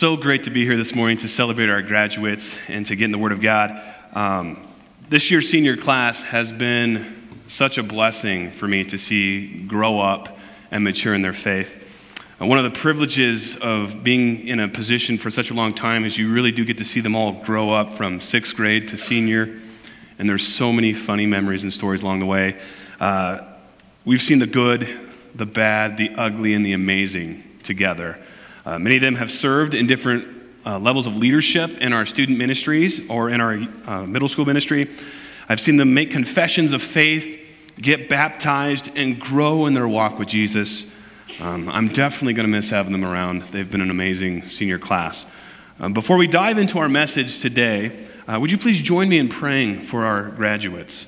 so great to be here this morning to celebrate our graduates and to get in the Word of God. Um, this year's senior class has been such a blessing for me to see grow up and mature in their faith. Uh, one of the privileges of being in a position for such a long time is you really do get to see them all grow up from sixth grade to senior. And there's so many funny memories and stories along the way. Uh, we've seen the good, the bad, the ugly, and the amazing together. Uh, many of them have served in different uh, levels of leadership in our student ministries or in our uh, middle school ministry. I've seen them make confessions of faith, get baptized, and grow in their walk with Jesus. Um, I'm definitely going to miss having them around. They've been an amazing senior class. Um, before we dive into our message today, uh, would you please join me in praying for our graduates?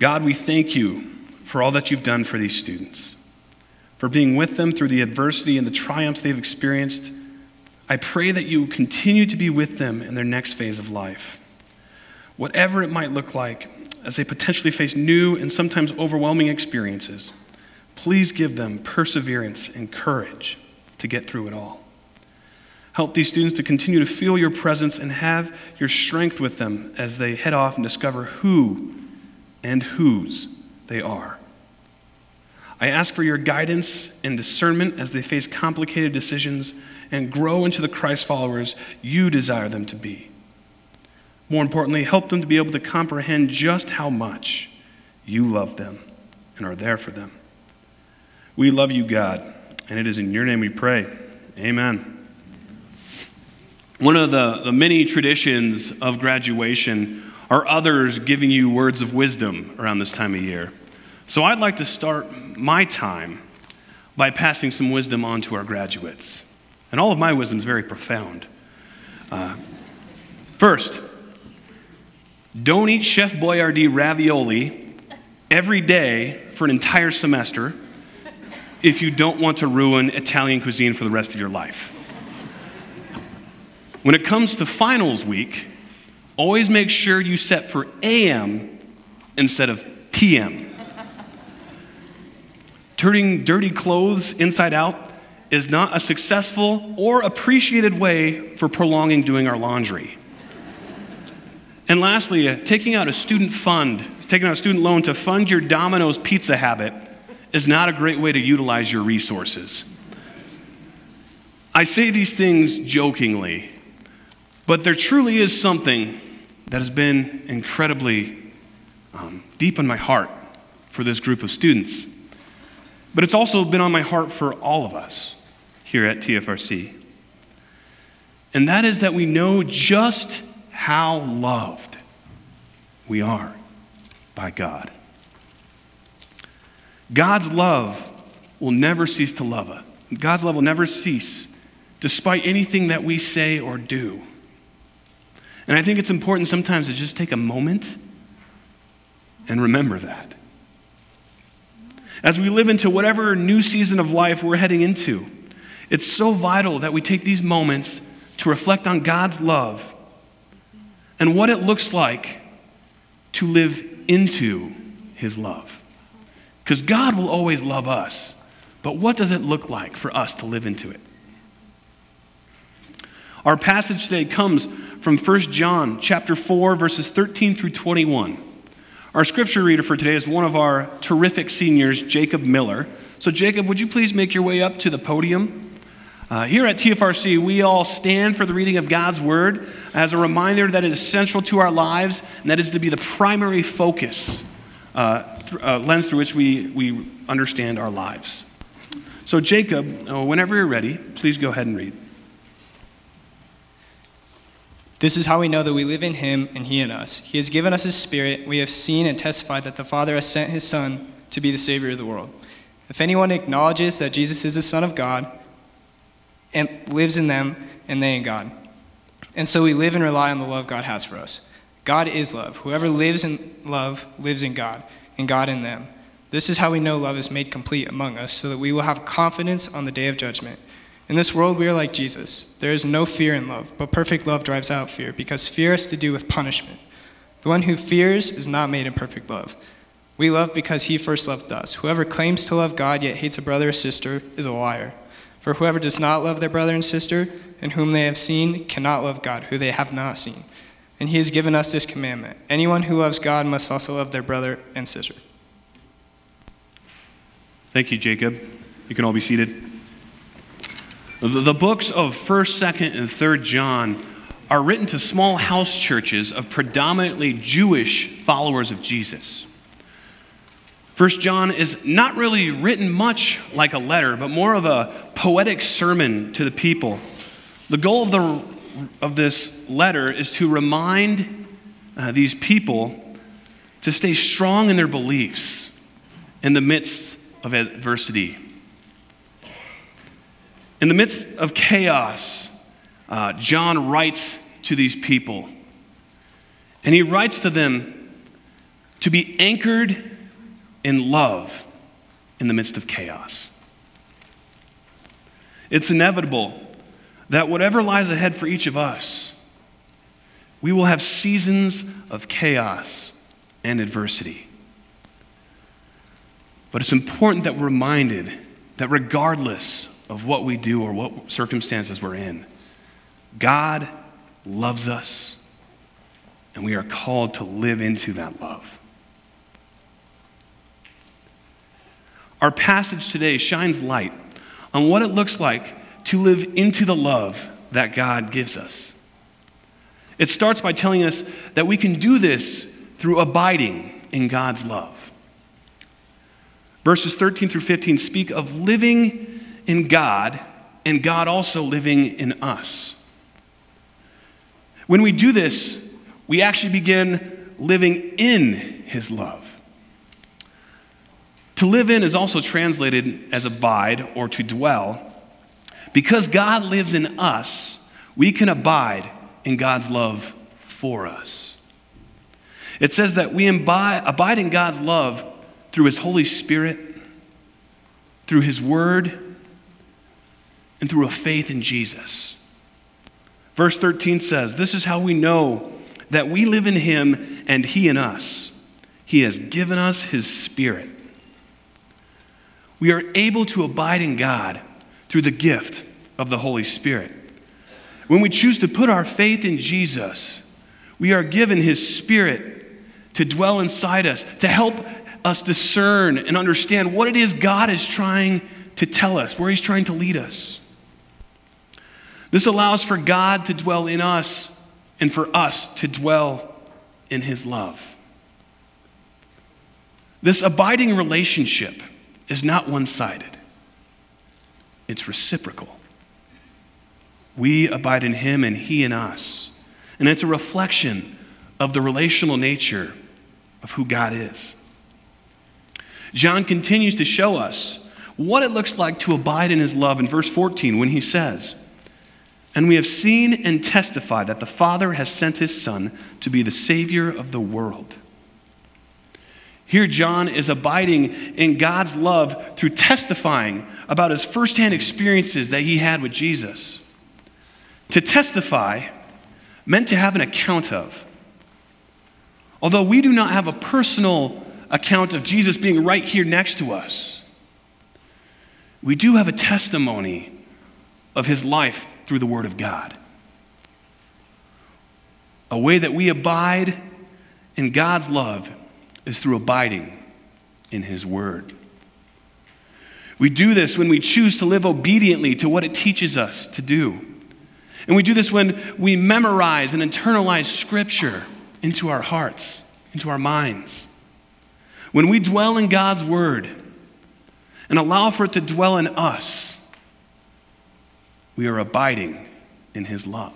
God, we thank you for all that you've done for these students for being with them through the adversity and the triumphs they've experienced. I pray that you continue to be with them in their next phase of life. Whatever it might look like as they potentially face new and sometimes overwhelming experiences, please give them perseverance and courage to get through it all. Help these students to continue to feel your presence and have your strength with them as they head off and discover who and whose they are. I ask for your guidance and discernment as they face complicated decisions and grow into the Christ followers you desire them to be. More importantly, help them to be able to comprehend just how much you love them and are there for them. We love you, God, and it is in your name we pray. Amen. One of the, the many traditions of graduation are others giving you words of wisdom around this time of year. So I'd like to start my time by passing some wisdom on to our graduates. And all of my wisdom is very profound. Uh, first, don't eat Chef Boyardee ravioli every day for an entire semester if you don't want to ruin Italian cuisine for the rest of your life. When it comes to finals week, always make sure you set for AM instead of PM. Turning dirty clothes inside out is not a successful or appreciated way for prolonging doing our laundry. And lastly, uh, taking out a student fund, taking out a student loan to fund your Domino's pizza habit is not a great way to utilize your resources. I say these things jokingly, but there truly is something that has been incredibly um, deep in my heart for this group of students. But it's also been on my heart for all of us here at TFRC. And that is that we know just how loved we are by God. God's love will never cease to love us. God's love will never cease despite anything that we say or do. And I think it's important sometimes to just take a moment and remember that. As we live into whatever new season of life we're heading into, it's so vital that we take these moments to reflect on God's love and what it looks like to live into His love. Because God will always love us, but what does it look like for us to live into it? Our passage today comes from 1 John chapter 4 verses 13 through 21. Our scripture reader for today is one of our terrific seniors, Jacob Miller. So, Jacob, would you please make your way up to the podium? Uh, here at TFRC, we all stand for the reading of God's Word as a reminder that it is central to our lives and that is to be the primary focus, uh, th- uh, lens through which we, we understand our lives. So, Jacob, uh, whenever you're ready, please go ahead and read. This is how we know that we live in him and he in us. He has given us his spirit. We have seen and testified that the Father has sent his Son to be the Savior of the world. If anyone acknowledges that Jesus is the Son of God and lives in them and they in God. And so we live and rely on the love God has for us. God is love. Whoever lives in love lives in God, and God in them. This is how we know love is made complete among us, so that we will have confidence on the day of judgment. In this world, we are like Jesus. There is no fear in love, but perfect love drives out fear, because fear has to do with punishment. The one who fears is not made in perfect love. We love because he first loved us. Whoever claims to love God yet hates a brother or sister is a liar. For whoever does not love their brother and sister, and whom they have seen, cannot love God, who they have not seen. And he has given us this commandment anyone who loves God must also love their brother and sister. Thank you, Jacob. You can all be seated. The, books of 1st, 2nd, and 3rd John are written to small house churches of predominantly Jewish followers of Jesus. First John is not really written much like a letter, but more of a poetic sermon to the people. The goal of, the, of this letter is to remind uh, these people to stay strong in their beliefs in the midst of adversity. In the midst of chaos, uh, John writes to these people, and he writes to them to be anchored in love in the midst of chaos. It's inevitable that whatever lies ahead for each of us, we will have seasons of chaos and adversity. But it's important that we're reminded that regardless of what we do or what circumstances we're in, God loves us, and we are called to live into that love. Our passage today shines light on what it looks like to live into the love that God gives us. It starts by telling us that we can do this through abiding in God's love. Verses 13 through 15 speak of living in God and God also living in us. When we do this, we actually begin living in His love. To live in is also translated as abide or to dwell. Because God lives in us, we can abide in God's love for us. It says that we abide, in God's love through His Holy Spirit, through His Word, and through a faith in Jesus. Verse 13 says, This is how we know that we live in Him and He in us. He has given us His Spirit we are able to abide in God through the gift of the Holy Spirit. When we choose to put our faith in Jesus, we are given His Spirit to dwell inside us, to help us discern and understand what it is God is trying to tell us, where He's trying to lead us. This allows for God to dwell in us and for us to dwell in His love. This abiding relationship is not one sided, it's reciprocal. We abide in Him and He in us. And it's a reflection of the relational nature of who God is. John continues to show us what it looks like to abide in His love in verse 14 when he says, And we have seen and testified that the Father has sent His Son to be the Savior of the world. Here, John is abiding in God's love through testifying about his firsthand experiences that he had with Jesus. To testify meant to have an account of. Although we do not have a personal account of Jesus being right here next to us, we do have a testimony of his life through the Word of God. A way that we abide in God's love is through abiding in His Word. We do this when we choose to live obediently to what it teaches us to do. And we do this when we memorize and internalize Scripture into our hearts, into our minds. When we dwell in God's Word and allow for it to dwell in us, we are abiding in His love.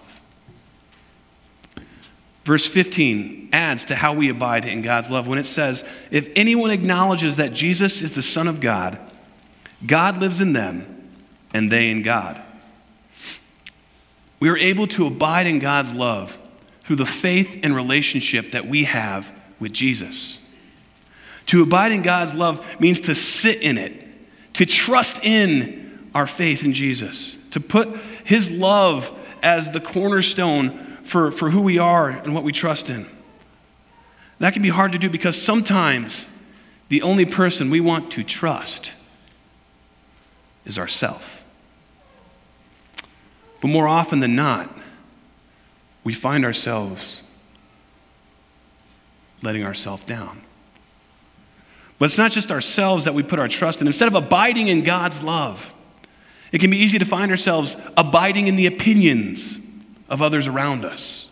Verse 15 adds to how we abide in God's love when it says, If anyone acknowledges that Jesus is the Son of God, God lives in them, and they in God. We are able to abide in God's love through the faith and relationship that we have with Jesus. To abide in God's love means to sit in it, to trust in our faith in Jesus, to put His love as the cornerstone for, for who we are and what we trust in. That can be hard to do because sometimes the only person we want to trust is ourself. But more often than not, we find ourselves letting ourselves down. But it's not just ourselves that we put our trust in. Instead of abiding in God's love, it can be easy to find ourselves abiding in the opinions of others around us,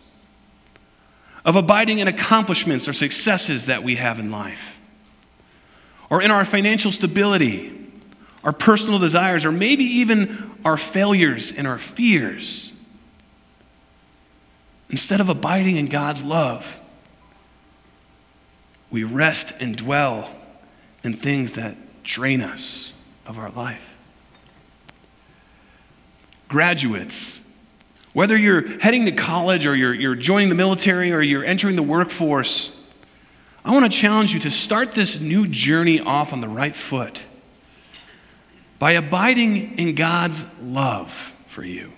of abiding in accomplishments or successes that we have in life, or in our financial stability, our personal desires, or maybe even our failures and our fears. Instead of abiding in God's love, we rest and dwell in things that drain us of our life. Graduates, whether you're heading to college or you're, you're joining the military or you're entering the workforce, I want to challenge you to start this new journey off on the right foot by abiding in God's love for you.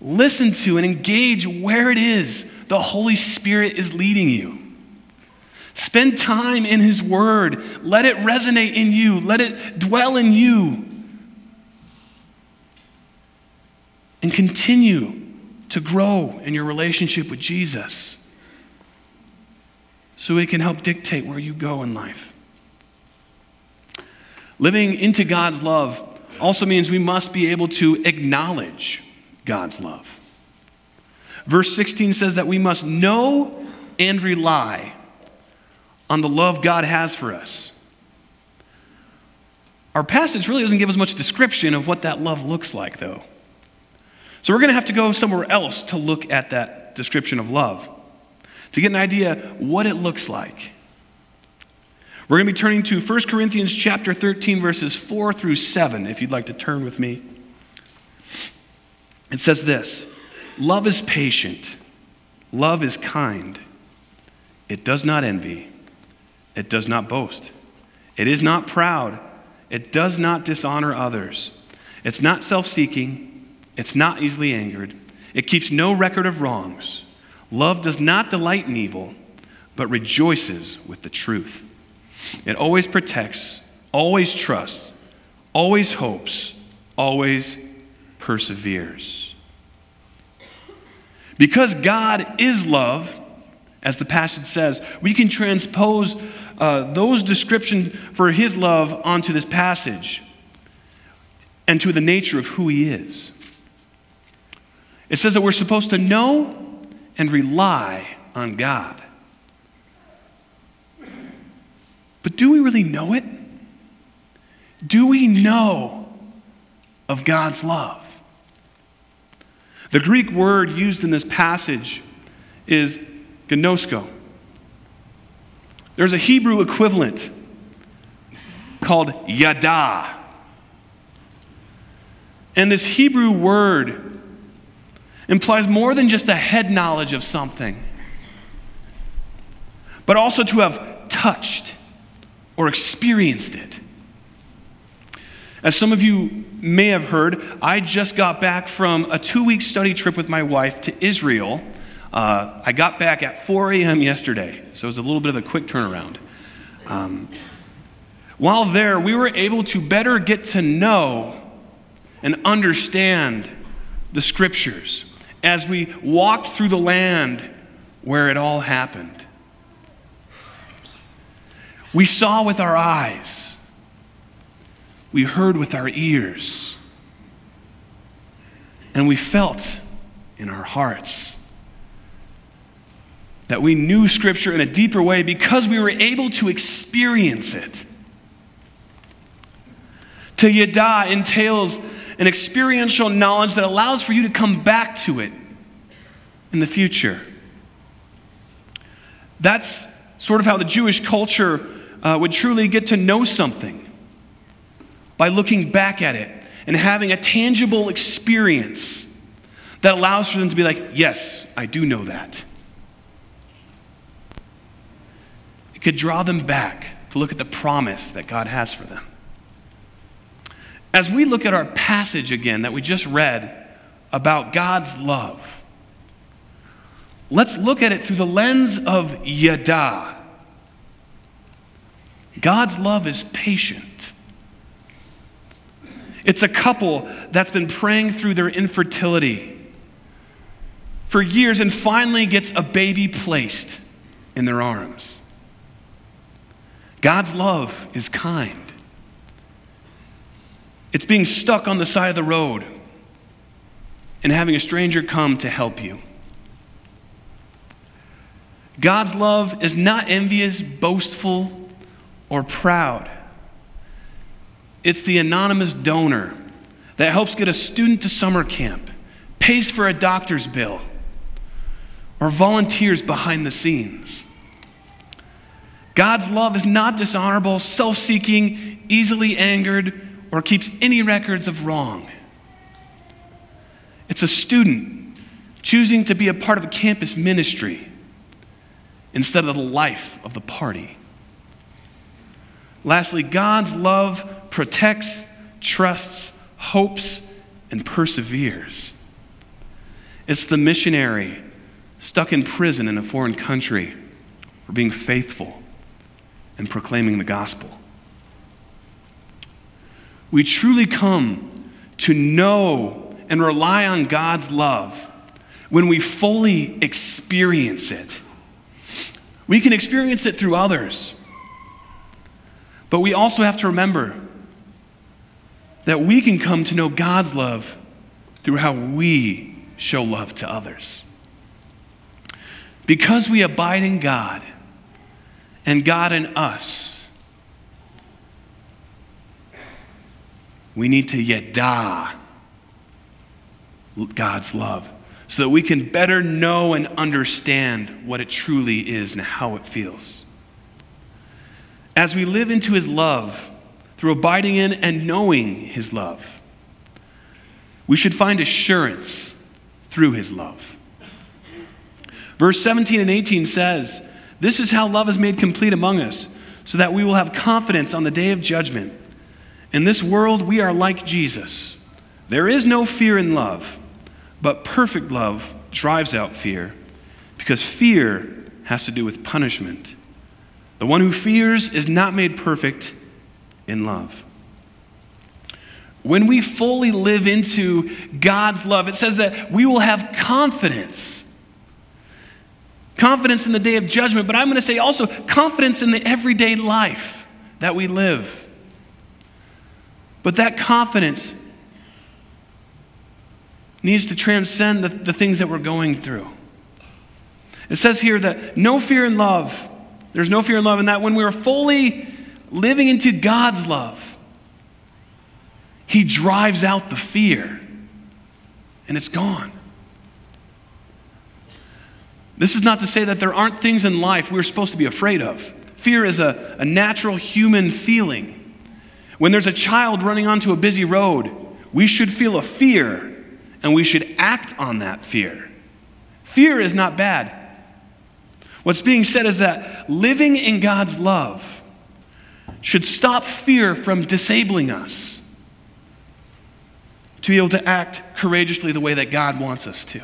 Listen to and engage where it is the Holy Spirit is leading you. Spend time in His Word. Let it resonate in you, let it dwell in you. And continue to grow in your relationship with Jesus so it can help dictate where you go in life. Living into God's love also means we must be able to acknowledge God's love. Verse 16 says that we must know and rely on the love God has for us. Our passage really doesn't give us much description of what that love looks like, though. So we're going to have to go somewhere else to look at that description of love to get an idea what it looks like. We're going to be turning to 1 Corinthians chapter 13 verses 4 through 7 if you'd like to turn with me. It says this, love is patient. Love is kind. It does not envy. It does not boast. It is not proud. It does not dishonor others. It's not self seeking. It's not easily angered. It keeps no record of wrongs. Love does not delight in evil, but rejoices with the truth. It always protects, always trusts, always hopes, always perseveres. Because God is love, as the passage says, we can transpose uh, those descriptions for his love onto this passage and to the nature of who he is. It says that we're supposed to know and rely on God. But do we really know it? Do we know of God's love? The Greek word used in this passage is gnosko. There's a Hebrew equivalent called yada. And this Hebrew word implies more than just a head knowledge of something, but also to have touched or experienced it. As some of you may have heard, I just got back from a two week study trip with my wife to Israel uh, I got back at 4 a.m. yesterday, so it was a little bit of a quick turnaround. Um, while there, we were able to better get to know and understand the scriptures as we walked through the land where it all happened. We saw with our eyes, we heard with our ears, and we felt in our hearts that we knew Scripture in a deeper way because we were able to experience it. To yada entails an experiential knowledge that allows for you to come back to it in the future. That's sort of how the Jewish culture uh, would truly get to know something by looking back at it and having a tangible experience that allows for them to be like, yes, I do know that. It could draw them back to look at the promise that God has for them. As we look at our passage again that we just read about God's love, let's look at it through the lens of Yada. God's love is patient. It's a couple that's been praying through their infertility for years and finally gets a baby placed in their arms. God's love is kind. It's being stuck on the side of the road and having a stranger come to help you. God's love is not envious, boastful, or proud. It's the anonymous donor that helps get a student to summer camp, pays for a doctor's bill, or volunteers behind the scenes. God's love is not dishonorable, self seeking, easily angered, or keeps any records of wrong. It's a student choosing to be a part of a campus ministry instead of the life of the party. Lastly, God's love protects, trusts, hopes, and perseveres. It's the missionary stuck in prison in a foreign country for being faithful and proclaiming the gospel. We truly come to know and rely on God's love when we fully experience it. We can experience it through others. But we also have to remember that we can come to know God's love through how we show love to others. Because we abide in God and God in us, we need to yada God's love so that we can better know and understand what it truly is and how it feels. As we live into His love, through abiding in and knowing His love, we should find assurance through His love. Verse 17 and 18 says, This is how love is made complete among us, so that we will have confidence on the day of judgment. In this world, we are like Jesus. There is no fear in love but perfect love drives out fear, because fear has to do with punishment. The one who fears is not made perfect in love. When we fully live into God's love, it says that we will have confidence. Confidence in the day of judgment, but I'm going to say also confidence in the everyday life that we live. But that confidence needs to transcend the, the things that we're going through. It says here that no fear in love, there's no fear in love, and that when we are fully living into God's love, He drives out the fear, and it's gone. This is not to say that there aren't things in life we're supposed to be afraid of. Fear is a, a natural human feeling. When there's a child running onto a busy road, we should feel a fear and we should act on that fear. Fear is not bad. What's being said is that living in God's love should stop fear from disabling us to be able to act courageously the way that God wants us to.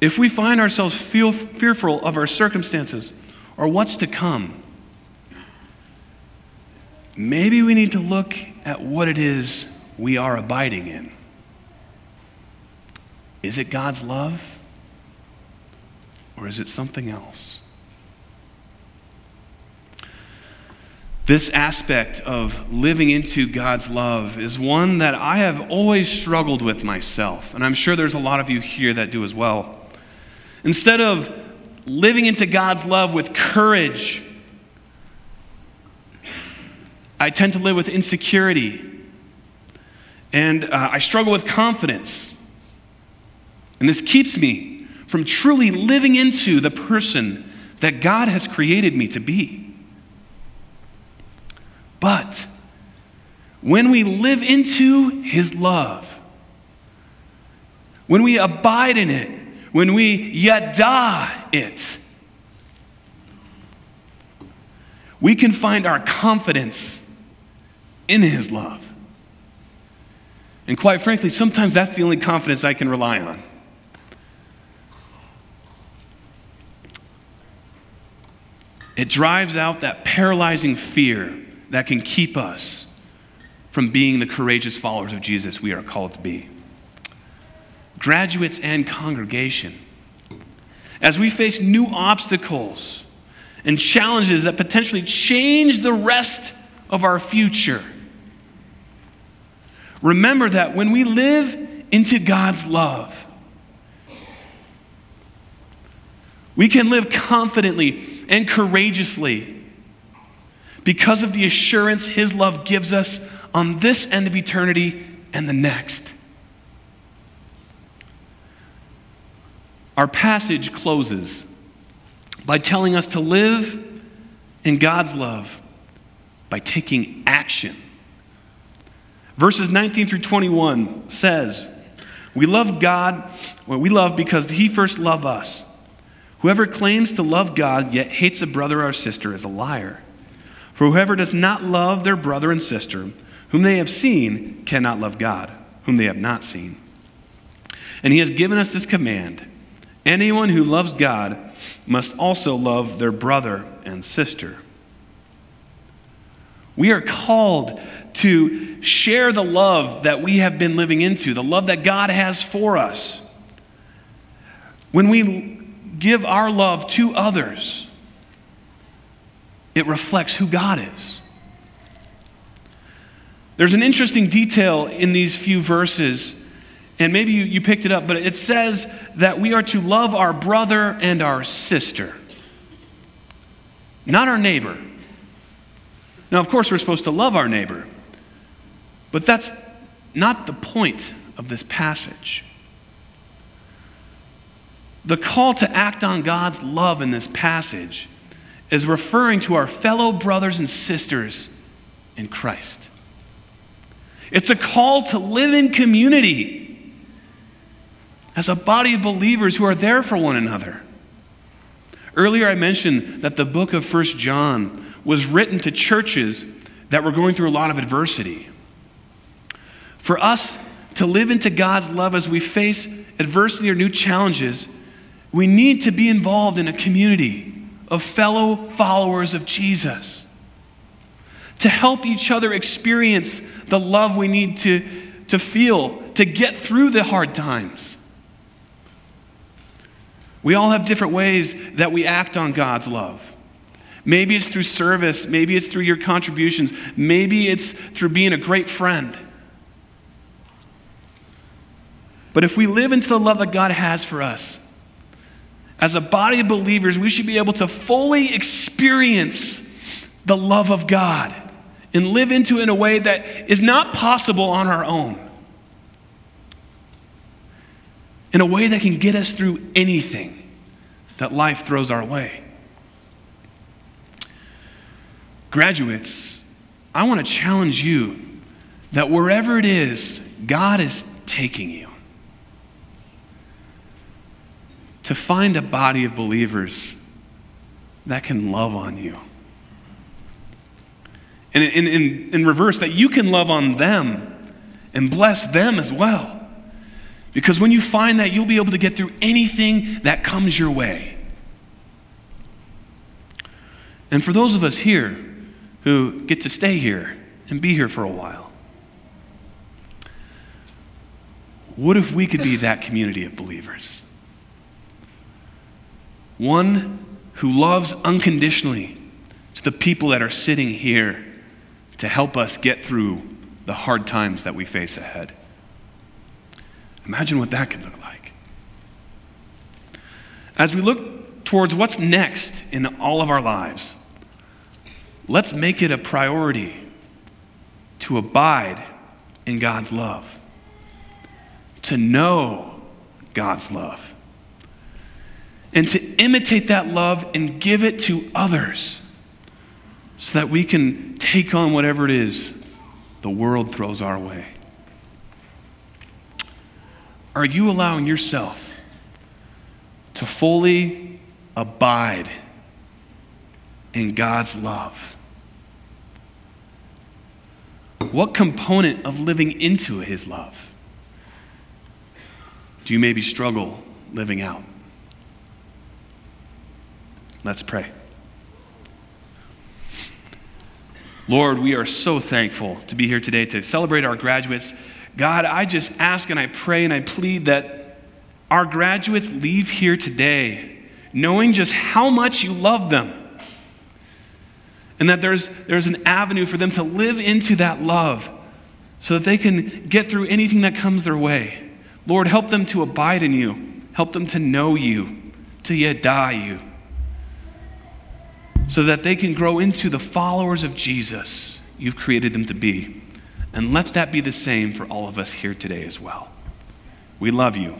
If we find ourselves feel fearful of our circumstances or what's to come, maybe we need to look at what it is we are abiding in? Is it God's love? Or is it something else? This aspect of living into God's love is one that I have always struggled with myself, and I'm sure there's a lot of you here that do as well. Instead of living into God's love with courage, I tend to live with insecurity and uh, I struggle with confidence. And this keeps me from truly living into the person that God has created me to be. But when we live into His love, when we abide in it, when we yada it, we can find our confidence in His love. And quite frankly, sometimes that's the only confidence I can rely on. It drives out that paralyzing fear that can keep us from being the courageous followers of Jesus we are called to be. Graduates and congregation, as we face new obstacles and challenges that potentially change the rest of our future, remember that when we live into God's love, we can live confidently and courageously because of the assurance His love gives us on this end of eternity and the next. Our passage closes by telling us to live in God's love by taking action. Verses 19 through 21 says, We love God, well, we love because He first loved us. Whoever claims to love God yet hates a brother or sister is a liar. For whoever does not love their brother and sister, whom they have seen, cannot love God, whom they have not seen. And he has given us this command anyone who loves God must also love their brother and sister. We are called to share the love that we have been living into, the love that God has for us. When we give our love to others, it reflects who God is. There's an interesting detail in these few verses, and maybe you, you picked it up, but it says that we are to love our brother and our sister, not our neighbor. Now, of course, we're supposed to love our neighbor, but that's not the point of this passage. The call to act on God's love in this passage is referring to our fellow brothers and sisters in Christ. It's a call to live in community as a body of believers who are there for one another. Earlier, I mentioned that the book of First John was written to churches that were going through a lot of adversity. For us to live into God's love as we face adversity or new challenges, we need to be involved in a community of fellow followers of Jesus to help each other experience the love we need to, to feel to get through the hard times. We all have different ways that we act on God's love. Maybe it's through service, maybe it's through your contributions, maybe it's through being a great friend. But if we live into the love that God has for us, as a body of believers, we should be able to fully experience the love of God and live into it in a way that is not possible on our own. In a way that can get us through anything that life throws our way. Graduates, I want to challenge you that wherever it is God is taking you, to find a body of believers that can love on you. And in, in, in reverse, that you can love on them and bless them as well. Because when you find that, you'll be able to get through anything that comes your way. And for those of us here who get to stay here and be here for a while, what if we could be that community of believers? One who loves unconditionally to the people that are sitting here to help us get through the hard times that we face ahead. Imagine what that could look like. As we look towards what's next in all of our lives, let's make it a priority to abide in God's love, to know God's love and to imitate that love and give it to others so that we can take on whatever it is the world throws our way. Are you allowing yourself to fully abide in God's love? What component of living into His love do you maybe struggle living out? Let's pray. Lord, we are so thankful to be here today to celebrate our graduates. God, I just ask and I pray and I plead that our graduates leave here today knowing just how much you love them. And that there's, there's an avenue for them to live into that love so that they can get through anything that comes their way. Lord, help them to abide in you, help them to know you, to yada you, so that they can grow into the followers of Jesus you've created them to be. And let that be the same for all of us here today as well. We love you,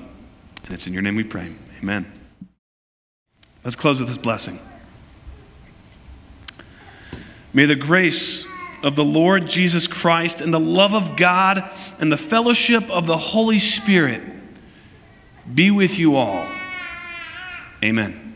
and it's in your name we pray. Amen. Let's close with this blessing. May the grace of the Lord Jesus Christ and the love of God and the fellowship of the Holy Spirit be with you all. Amen.